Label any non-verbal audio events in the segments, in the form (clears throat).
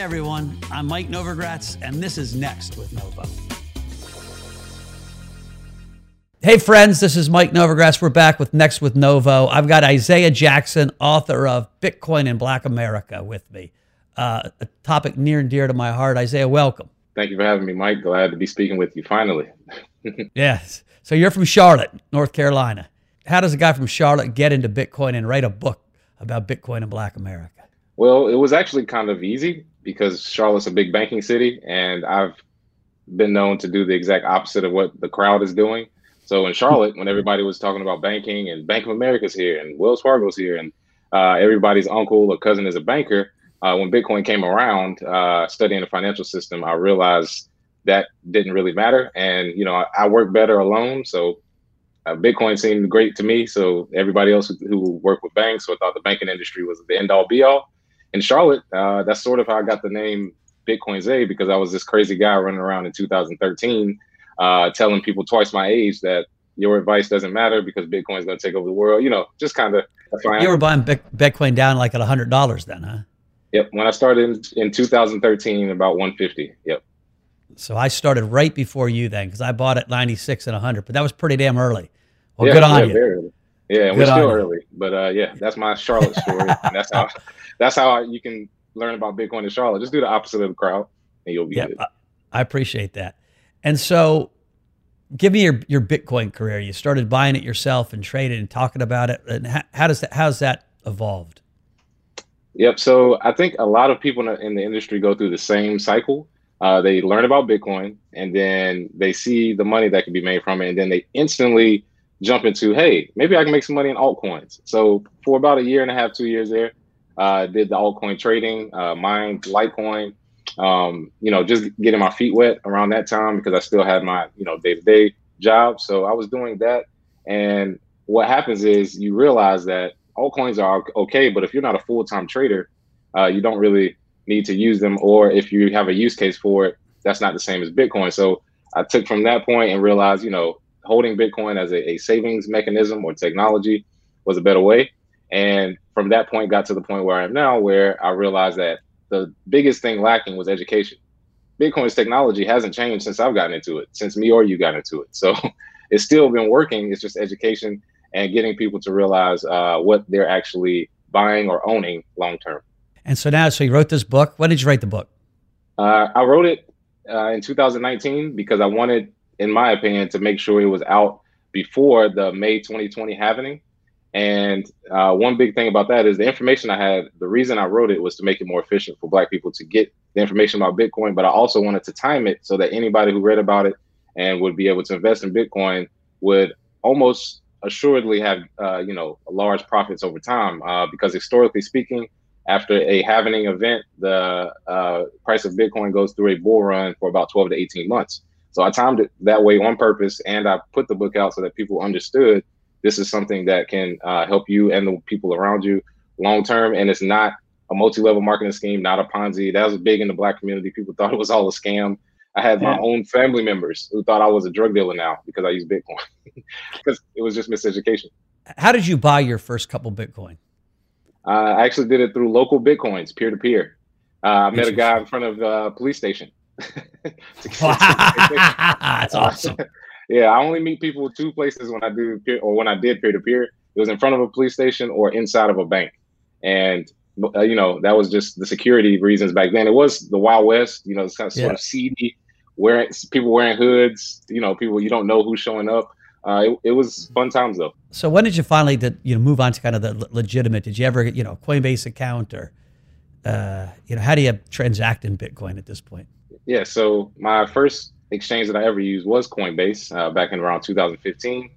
everyone. I'm Mike Novogratz, and this is Next with Novo. Hey, friends, this is Mike Novogratz. We're back with Next with Novo. I've got Isaiah Jackson, author of Bitcoin in Black America, with me. Uh, a topic near and dear to my heart. Isaiah, welcome. Thank you for having me, Mike. Glad to be speaking with you finally. (laughs) (laughs) yes. So you're from Charlotte, North Carolina. How does a guy from Charlotte get into Bitcoin and write a book about Bitcoin in Black America? Well, it was actually kind of easy because Charlotte's a big banking city, and I've been known to do the exact opposite of what the crowd is doing. So in Charlotte, when everybody was talking about banking and Bank of America's here and Wells Fargo's here and uh, everybody's uncle or cousin is a banker, uh, when Bitcoin came around, uh, studying the financial system, I realized that didn't really matter. And you know, I, I work better alone, so uh, Bitcoin seemed great to me. So everybody else who, who worked with banks, so I thought the banking industry was the end all be all. In Charlotte, uh, that's sort of how I got the name Bitcoin Zay because I was this crazy guy running around in 2013 uh, telling people twice my age that your advice doesn't matter because Bitcoin's going to take over the world. You know, just kind of. You were buying Bitcoin down like at hundred dollars then, huh? Yep. When I started in, in 2013, about 150. Yep. So I started right before you then because I bought at 96 and 100, but that was pretty damn early. Well, yeah, good on yeah, you. Yeah, we're still early, but uh, yeah, that's my Charlotte story. that's how (laughs) that's how you can learn about Bitcoin in Charlotte. Just do the opposite of the crowd, and you'll be yeah, good. I appreciate that. And so, give me your your Bitcoin career. You started buying it yourself and trading and talking about it. And how, how does that how's that evolved? Yep. So I think a lot of people in the industry go through the same cycle. Uh, they learn about Bitcoin and then they see the money that can be made from it, and then they instantly jump into, hey, maybe I can make some money in altcoins. So for about a year and a half, two years there, uh, did the altcoin trading, uh, mined Litecoin, um, you know, just getting my feet wet around that time because I still had my, you know, day to day job. So I was doing that. And what happens is you realize that altcoins are okay, but if you're not a full time trader, uh, you don't really need to use them. Or if you have a use case for it, that's not the same as Bitcoin. So I took from that point and realized, you know, holding Bitcoin as a, a savings mechanism or technology was a better way. And from that point, got to the point where I am now, where I realized that the biggest thing lacking was education. Bitcoin's technology hasn't changed since I've gotten into it, since me or you got into it. So (laughs) it's still been working. It's just education and getting people to realize uh, what they're actually buying or owning long term. And so now, so you wrote this book. When did you write the book? Uh, I wrote it uh, in 2019 because I wanted, in my opinion, to make sure it was out before the May 2020 halvening. And uh, one big thing about that is the information I had. The reason I wrote it was to make it more efficient for Black people to get the information about Bitcoin, but I also wanted to time it so that anybody who read about it and would be able to invest in Bitcoin would almost assuredly have uh, you know large profits over time uh, because historically speaking after a halvening event the uh, price of bitcoin goes through a bull run for about 12 to 18 months so i timed it that way on purpose and i put the book out so that people understood this is something that can uh, help you and the people around you long term and it's not a multi-level marketing scheme not a ponzi that was big in the black community people (laughs) thought it was all a scam I had my own family members who thought I was a drug dealer now because I use Bitcoin (laughs) because it was just miseducation. How did you buy your first couple Bitcoin? Uh, I actually did it through LocalBitcoins, peer to peer. I met a guy in front of the police station. (laughs) (laughs) That's awesome. (laughs) yeah, I only meet people two places when I do peer, or when I did peer to peer. It was in front of a police station or inside of a bank, and uh, you know, that was just the security reasons back then. It was the Wild West, you know, it's kind of sort yeah. of seedy, wearing people wearing hoods, you know, people you don't know who's showing up. Uh, it, it, was fun times though. So when did you finally did, you know move on to kind of the legitimate? Did you ever you know Coinbase account or uh, you know how do you transact in Bitcoin at this point? Yeah, so my first exchange that I ever used was Coinbase uh, back in around 2015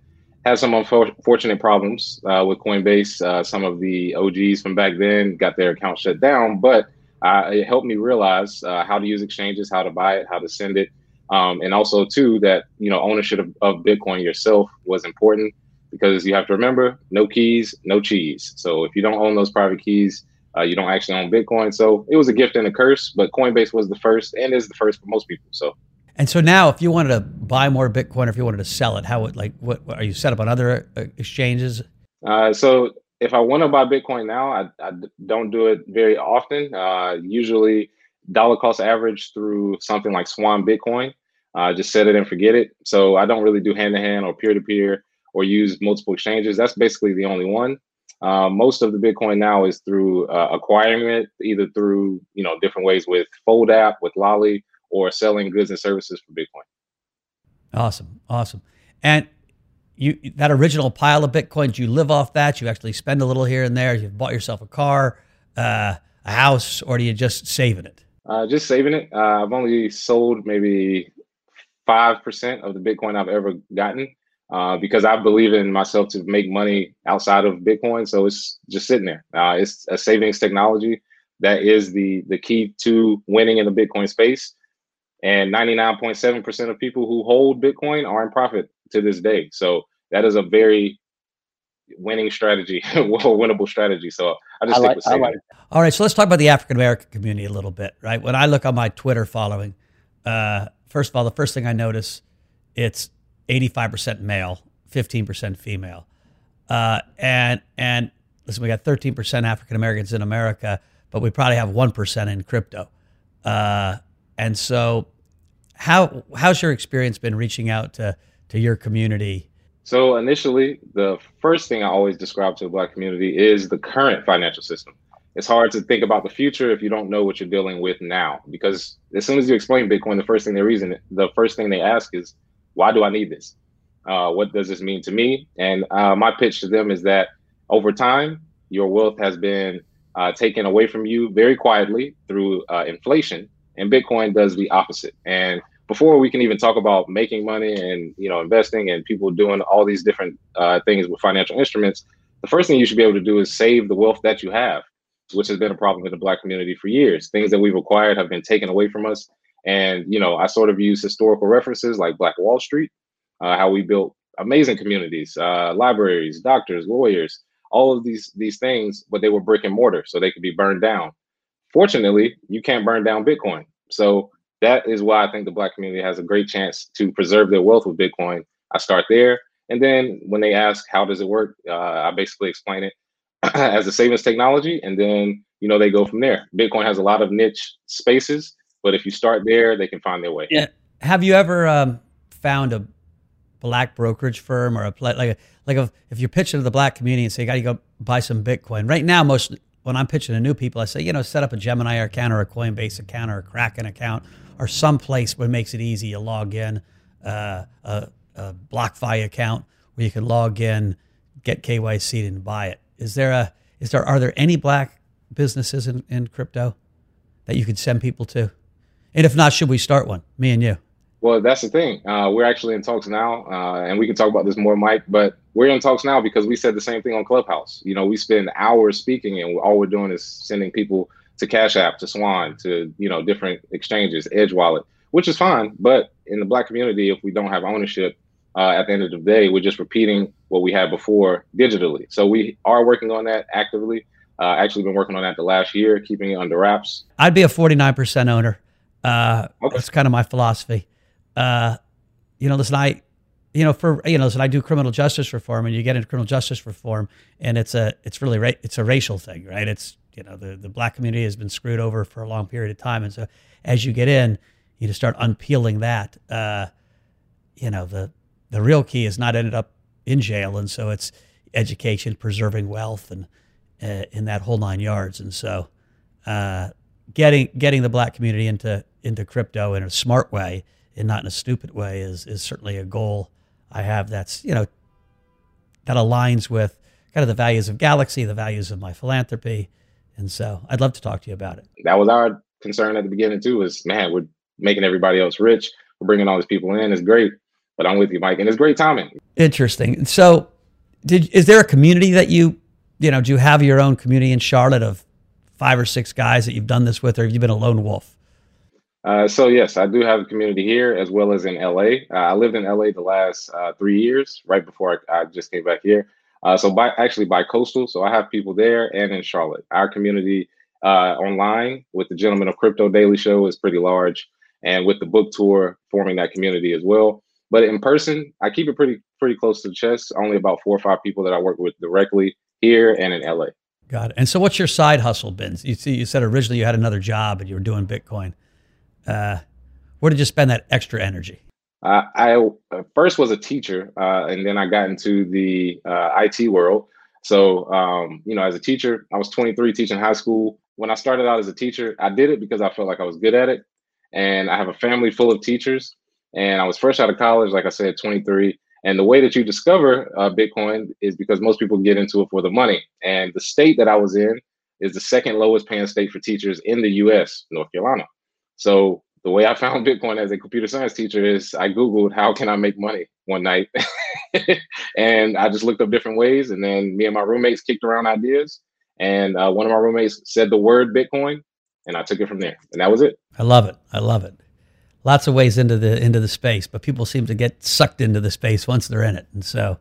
had some unfortunate problems uh, with Coinbase. Uh, some of the OGs from back then got their account shut down, but uh, it helped me realize uh, how to use exchanges, how to buy it, how to send it, um, and also too that you know ownership of, of, Bitcoin yourself was important because you have to remember no keys, no cheese. So if you don't own those private keys, uh, you don't actually own Bitcoin. So it was a gift and a curse, but Coinbase was the first and is the first for most people. So and so now, if you wanted to buy more Bitcoin, or if you wanted to sell it, how would like what, are you set up on other uh, exchanges? Uh, so if I want to buy Bitcoin now, I, I, don't do it very often. Uh, usually, dollar cost average through something like Swan Bitcoin. Uh, just set it and forget it. So I don't really do hand to hand or peer to peer or use multiple exchanges. That's basically the only one. Uh, most of the Bitcoin now is through uh, acquiring it, either through you know different ways with Fold app, with Lolli, or selling goods and services for Bitcoin. Awesome, awesome. And you that original pile of bitcoins, you live off that. You actually spend a little here and there. You've bought yourself a car, uh, a house, or do you just saving it? Uh, just saving it. Uh, I've only sold maybe five percent of the Bitcoin I've ever gotten uh, because I believe in myself to make money outside of Bitcoin. So it's just sitting there. Uh, it's a savings technology that is the the key to winning in the Bitcoin space. And 99.7% of people who hold Bitcoin are in profit to this day. So that is a very winning strategy, (laughs) a winnable strategy. So I just I like, I like All right, so let's talk about the African American community a little bit, right? When I look on my Twitter following, uh, first of all, the first thing I notice, it's 85% male, 15% female. Uh, and and listen, we got 13% African Americans in America, but we probably have 1% in crypto. Uh, and so how how's your experience been reaching out to to your community? So initially, the first thing I always describe to the black community is the current financial system. It's hard to think about the future if you don't know what you're dealing with now. Because as soon as you explain Bitcoin, the first thing they reason, the first thing they ask is, "Why do I need this? Uh, what does this mean to me?" And uh, my pitch to them is that over time, your wealth has been uh, taken away from you very quietly through uh, inflation, and Bitcoin does the opposite. And before we can even talk about making money and you know investing and people doing all these different uh, things with financial instruments, the first thing you should be able to do is save the wealth that you have, which has been a problem in the Black community for years. Things that we've acquired have been taken away from us, and you know I sort of use historical references like Black Wall Street, uh, how we built amazing communities, uh, libraries, doctors, lawyers, all of these these things, but they were brick and mortar, so they could be burned down. Fortunately, you can't burn down Bitcoin, so that is why I think the black community has a great chance to preserve their wealth with Bitcoin. I start there. And then when they ask, how does it work? Uh, I basically explain it (clears throat) as a savings technology. And then, you know, they go from there. Bitcoin has a lot of niche spaces, but if you start there, they can find their way. Yeah. Have you ever um, found a black brokerage firm or a like a, like a, if you're pitching to the black community and say, you got to go buy some Bitcoin right now, most when I'm pitching to new people, I say, you know, set up a Gemini account or a Coinbase account or a Kraken account or some place where it makes it easy to log in, uh, a, a BlockFi account where you can log in, get KYC and buy it. Is there a is there are there any black businesses in, in crypto that you could send people to? And if not, should we start one? Me and you. Well, that's the thing. Uh, we're actually in talks now, uh, and we can talk about this more, Mike. But we're in talks now because we said the same thing on Clubhouse. You know, we spend hours speaking, and all we're doing is sending people to Cash App, to Swan, to you know different exchanges, Edge Wallet, which is fine. But in the Black community, if we don't have ownership, uh, at the end of the day, we're just repeating what we had before digitally. So we are working on that actively. Uh, actually, been working on that the last year, keeping it under wraps. I'd be a forty nine percent owner. Uh, okay. That's kind of my philosophy. Uh, you know, listen, I, you know, for you know, listen, I do criminal justice reform, and you get into criminal justice reform, and it's a, it's really, ra- it's a racial thing, right? It's you know the, the black community has been screwed over for a long period of time and so as you get in you just start unpeeling that uh, you know the the real key is not ended up in jail and so it's education preserving wealth and uh, in that whole nine yards and so uh, getting getting the black community into into crypto in a smart way and not in a stupid way is is certainly a goal I have that's you know that aligns with kind of the values of Galaxy, the values of my philanthropy, and so I'd love to talk to you about it. That was our concern at the beginning too. Is man, we're making everybody else rich. We're bringing all these people in. It's great, but I'm with you, Mike, and it's great timing. Interesting. So, did is there a community that you you know do you have your own community in Charlotte of five or six guys that you've done this with, or have you been a lone wolf? Uh, so yes, I do have a community here as well as in LA. Uh, I lived in LA the last uh, three years, right before I, I, just came back here. Uh, so by actually by coastal, so I have people there and in Charlotte. Our community uh, online with the Gentlemen of Crypto Daily Show is pretty large, and with the book tour forming that community as well. But in person, I keep it pretty pretty close to the chest. Only about four or five people that I work with directly here and in LA. Got it. And so, what's your side hustle been? You see, you said originally you had another job and you were doing Bitcoin. Uh, where did you spend that extra energy? Uh, I first was a teacher, uh, and then I got into the uh, IT world. So, um, you know, as a teacher, I was 23 teaching high school. When I started out as a teacher, I did it because I felt like I was good at it. And I have a family full of teachers. And I was fresh out of college, like I said, 23. And the way that you discover uh, Bitcoin is because most people get into it for the money. And the state that I was in is the second lowest paying state for teachers in the US, North Carolina. So the way I found (laughs) Bitcoin as a computer science teacher is I Googled how can I make money one night. (laughs) and I just looked up different ways. And then me and my roommates kicked around ideas. And uh, one of my roommates said the word Bitcoin, and I took it from there. And that was it. I love it. I love it. Lots of ways into the into the space, but people seem to get sucked into the space once they're in it, and so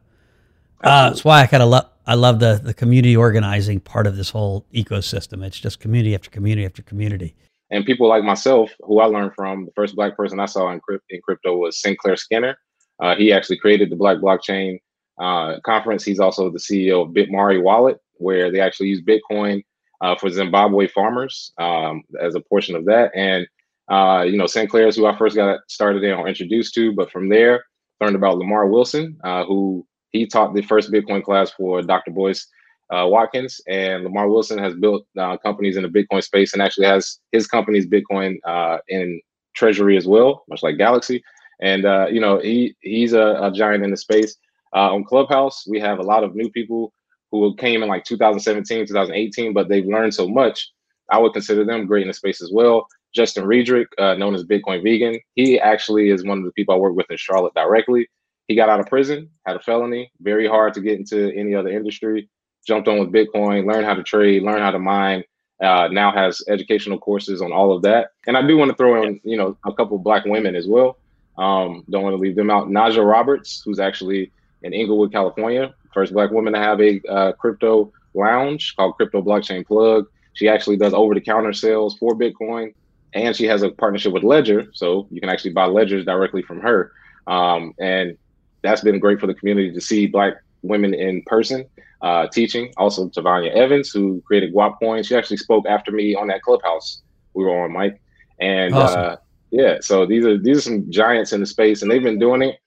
uh, that's why I kind of love I love the the community organizing part of this whole ecosystem. It's just community after community after community and people like myself who I learned from. The first black person I saw in, in crypto was Sinclair Skinner. Uh, he actually created the Black Blockchain uh, Conference. He's also the CEO of Bitmari Wallet, where they actually use Bitcoin uh, for Zimbabwe farmers um, as a portion of that. And uh, you know, Sinclair is who I first got started in or introduced to, but from there learned about Lamar Wilson, uh, who he taught the first Bitcoin class for Dr. Boyce uh, Watkins, and Lamar Wilson has built uh, companies in the Bitcoin space and actually has his company's Bitcoin uh, in treasury as well, much like Galaxy. And uh, you know, he he's a, a, giant in the space. Uh, on Clubhouse, we have a lot of new people who came in like 2017, 2018, but they've learned so much. I would consider them great in the space as well. Justin Riedrich, uh, known as Bitcoin Vegan, he actually is one of the people I work with in Charlotte directly. He got out of prison, had a felony, very hard to get into any other industry jumped on with Bitcoin, learned how to trade, learned how to mine. Uh, now has educational courses on all of that. And I do want to throw in, you know, a couple black women as well. Um, don't want to leave them out. Najah Roberts, who's actually in Inglewood, California, first black woman to have a uh, crypto lounge called Crypto Blockchain Plug. She actually does over-the-counter sales for Bitcoin, and she has a partnership with Ledger, so you can actually buy ledgers directly from her. Um, and that's been great for the community to see black women in person uh, teaching. Also, Tavonia Evans, who created Guapcoin, she actually spoke after me on that clubhouse we were on, Mike. And awesome. uh, yeah, so these are these are some giants in the space, and they've been doing it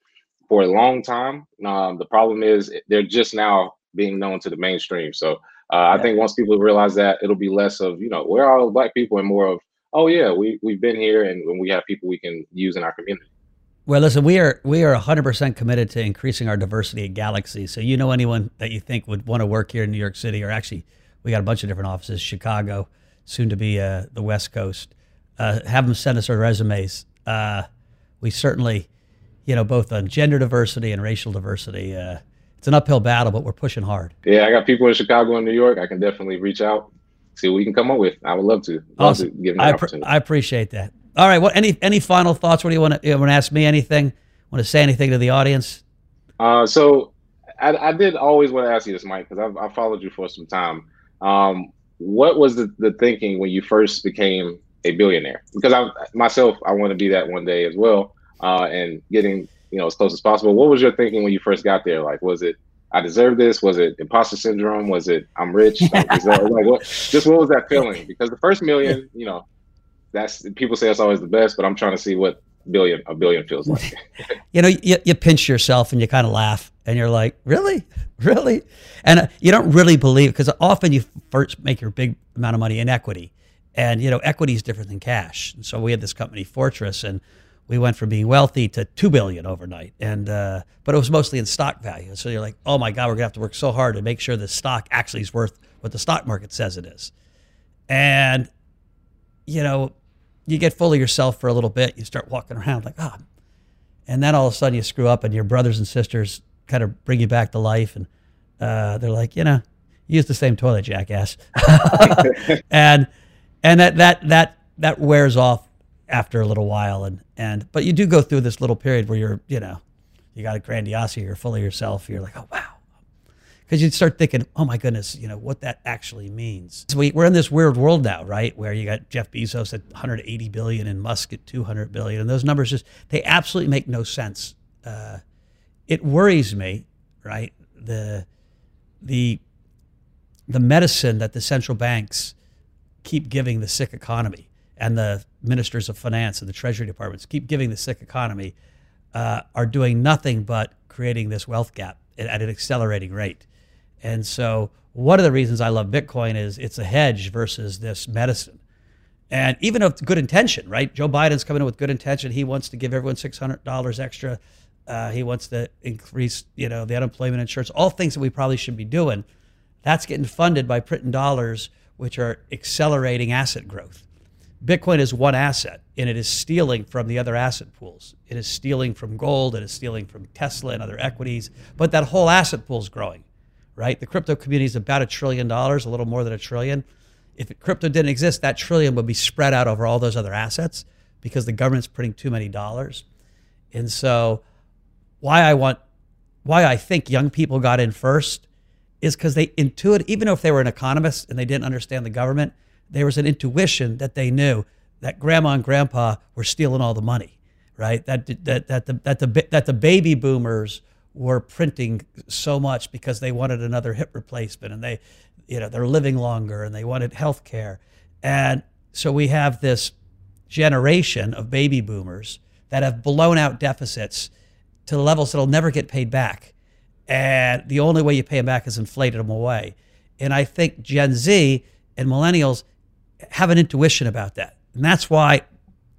for a long time. Um, the problem is they're just now being known to the mainstream. So uh, I think once people realize that, it'll be less of you know where are all black people, and more of oh yeah, we we've been here, and we have people we can use in our community. Well, listen, we are we are 100% committed to increasing our diversity at Galaxy. So you know anyone that you think would want to work here in New York City, or actually, we got a bunch of different offices, Chicago, soon to be uh, the West Coast. Uh, have them send us our resumes. Uh, we certainly, you know, both on gender diversity and racial diversity. Uh, it's an uphill battle, but we're pushing hard. Yeah, I got people in Chicago and New York. I can definitely reach out, see what we can come up with. I would love to. Love awesome. To give I, pr- I appreciate that. All right. What any any final thoughts? What do you want to you want to ask me? Anything? Want to say anything to the audience? Uh, so I, I did always want to ask you this, Mike, because I've, i followed you for some time. Um, what was the, the thinking when you first became a billionaire? Because I myself, I want to be that one day as well, uh, and getting you know as close as possible. What was your thinking when you first got there? Like, was it I deserve this? Was it imposter syndrome? Was it I'm rich? like, (laughs) like what? Just what was that feeling? Because the first million, you know, that's people say it's always the best, but I'm trying to see what billion a billion feels like. (laughs) (laughs) you know, you, you pinch yourself and you kind of laugh and you're like, really, really, and uh, you don't really believe because often you first make your big amount of money in equity, and you know equity is different than cash. And so we had this company Fortress, and we went from being wealthy to two billion overnight, and uh, but it was mostly in stock value. So you're like, oh my god, we're gonna have to work so hard to make sure the stock actually is worth what the stock market says it is, and you know you get full of yourself for a little bit. You start walking around like, ah. Oh. And then all of a sudden you screw up and your brothers and sisters kind of bring you back to life. And uh, they're like, you know, use the same toilet, jackass. (laughs) and and that, that, that, that wears off after a little while. And, and, but you do go through this little period where you're, you know, you got a grandiosity, you're full of yourself. You're like, oh, because you'd start thinking, oh my goodness, you know what that actually means. So we, we're in this weird world now, right, where you got Jeff Bezos at 180 billion and Musk at 200 billion, and those numbers just they absolutely make no sense. Uh, it worries me, right? The the the medicine that the central banks keep giving the sick economy and the ministers of finance and the treasury departments keep giving the sick economy uh, are doing nothing but creating this wealth gap at an accelerating rate. And so, one of the reasons I love Bitcoin is it's a hedge versus this medicine. And even with good intention, right? Joe Biden's coming in with good intention. He wants to give everyone $600 extra. Uh, he wants to increase, you know, the unemployment insurance, all things that we probably should be doing. That's getting funded by printing dollars, which are accelerating asset growth. Bitcoin is one asset, and it is stealing from the other asset pools. It is stealing from gold, it is stealing from Tesla and other equities, but that whole asset pool is growing, right? The crypto community is about a trillion dollars, a little more than a trillion. If crypto didn't exist, that trillion would be spread out over all those other assets because the government's printing too many dollars. And so, why I want, why I think young people got in first is because they intuit, even if they were an economist and they didn't understand the government, there was an intuition that they knew that grandma and grandpa were stealing all the money, right? That that that the that the that the baby boomers were printing so much because they wanted another hip replacement and they you know they're living longer and they wanted health care and so we have this generation of baby boomers that have blown out deficits to levels that'll never get paid back. And the only way you pay them back is inflated them away and i think gen z and millennials have an intuition about that. And that's why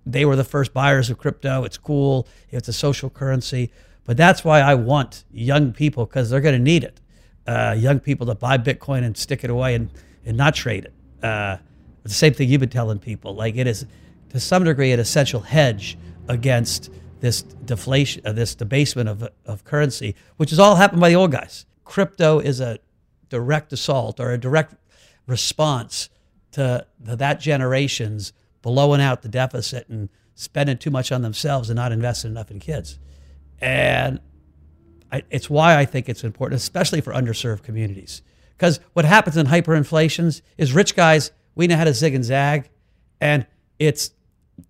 they were the first buyers of crypto. It's cool. It's a social currency but that's why i want young people because they're going to need it uh, young people to buy Bitcoin and stick it away and, and not trade it. Uh, the same thing you've been telling people. Like it is, to some degree, an essential hedge against this deflation, uh, this debasement of, of currency, which has all happened by the old guys. Crypto is a direct assault or a direct response to, to that generation's blowing out the deficit and spending too much on themselves and not investing enough in kids. And I, it's why I think it's important, especially for underserved communities. Because what happens in hyperinflations is rich guys, we know how to zig and zag, and it's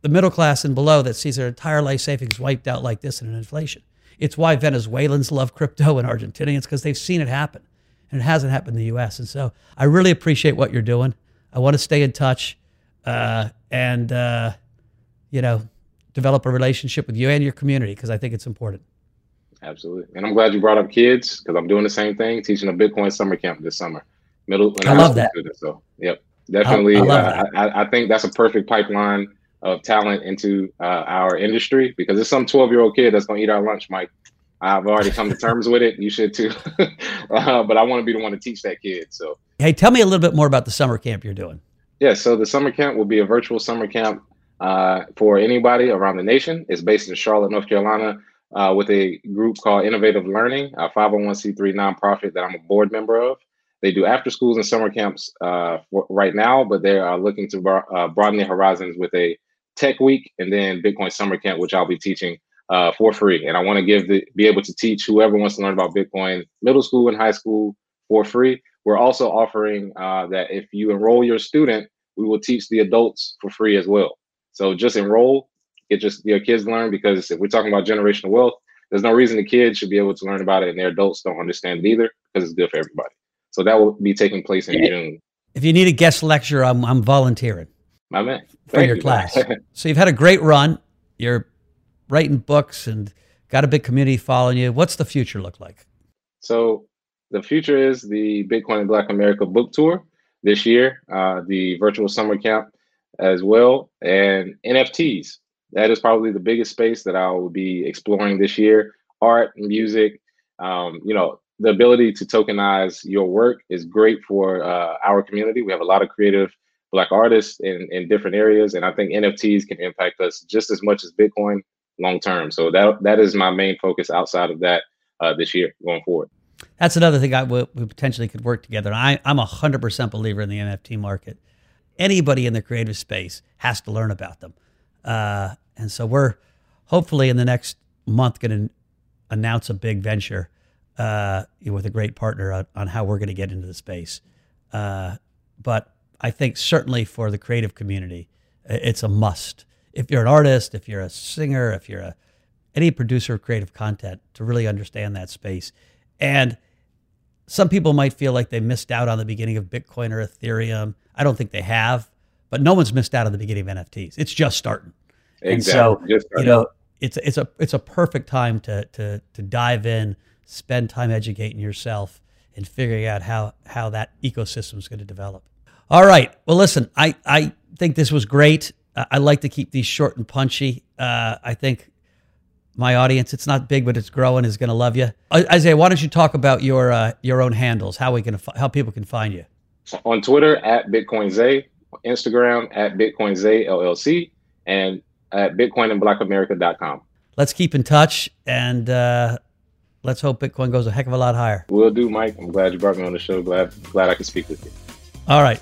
the middle class and below that sees their entire life savings wiped out like this in an inflation. It's why Venezuelans love crypto and Argentinians because they've seen it happen. And it hasn't happened in the US. And so I really appreciate what you're doing. I want to stay in touch uh, and, uh, you know, develop a relationship with you and your community because I think it's important. Absolutely. And I'm glad you brought up kids because I'm doing the same thing, teaching a Bitcoin summer camp this summer. Middle and I love that. Students, so, yep, definitely. I, I, uh, I, I, think that's a perfect pipeline of talent into uh, our industry because it's some 12 year old kid that's going to eat our lunch, Mike. I've already come to terms with it. You should too. (laughs) uh, but I want to be the one to teach that kid. So, hey, tell me a little bit more about the summer camp you're doing. Yeah, so the summer camp will be a virtual summer camp uh, for anybody around the nation. It's based in Charlotte, North Carolina uh, with a group called Innovative Learning, a 501c3 nonprofit that I'm a board member of. They do after schools and summer camps uh, for, right now, but they are looking to uh, broaden their horizons with a tech week and then Bitcoin summer camp, which I'll be teaching uh, for free. And I want to give the be able to teach whoever wants to learn about Bitcoin, middle school and high school for free. We're also offering uh, that if you enroll your student, we will teach the adults for free as well. So just enroll, get just your kids learn because if we're talking about generational wealth, there's no reason the kids should be able to learn about it and their adults don't understand it either because it's good for everybody. So that will be taking place in June. If you need a guest lecture, I'm, I'm volunteering. My man. For your you, class. (laughs) so you've had a great run. You're writing books and got a big community following you. What's the future look like? So the future is the Bitcoin in Black America book tour this year, uh, the virtual summer camp as well, and NFTs that is probably the biggest space that I will be exploring this year. Art, music, um, you know, the ability to tokenize your work is great for uh, our community. We have a lot of creative Black artists in, in different areas, and I think NFTs can impact us just as much as Bitcoin long term. So that that is my main focus outside of that uh, this year going forward. That's another thing I w- we potentially could work together. I, I'm a hundred percent believer in the NFT market. Anybody in the creative space has to learn about them. Uh, and so we're hopefully in the next month going to announce a big venture uh, with a great partner on, on how we're going to get into the space. Uh, but I think certainly for the creative community, it's a must. If you're an artist, if you're a singer, if you're a any producer of creative content, to really understand that space. And some people might feel like they missed out on the beginning of Bitcoin or Ethereum. I don't think they have, but no one's missed out on the beginning of NFTs. It's just starting. Exactly. And so, Just you know, it's it's a it's a perfect time to to to dive in, spend time educating yourself and figuring out how how that ecosystem is going to develop. All right. Well, listen, I I think this was great. Uh, I like to keep these short and punchy. Uh, I think my audience, it's not big, but it's growing, is going to love you. Isaiah, why don't you talk about your uh, your own handles, how we can how people can find you? On Twitter at Bitcoin Zay, Instagram at Bitcoin Zay LLC, and at bitcoinandblackamerica.com. Let's keep in touch and uh, let's hope Bitcoin goes a heck of a lot higher. Will do, Mike. I'm glad you brought me on the show. Glad glad I could speak with you. All right.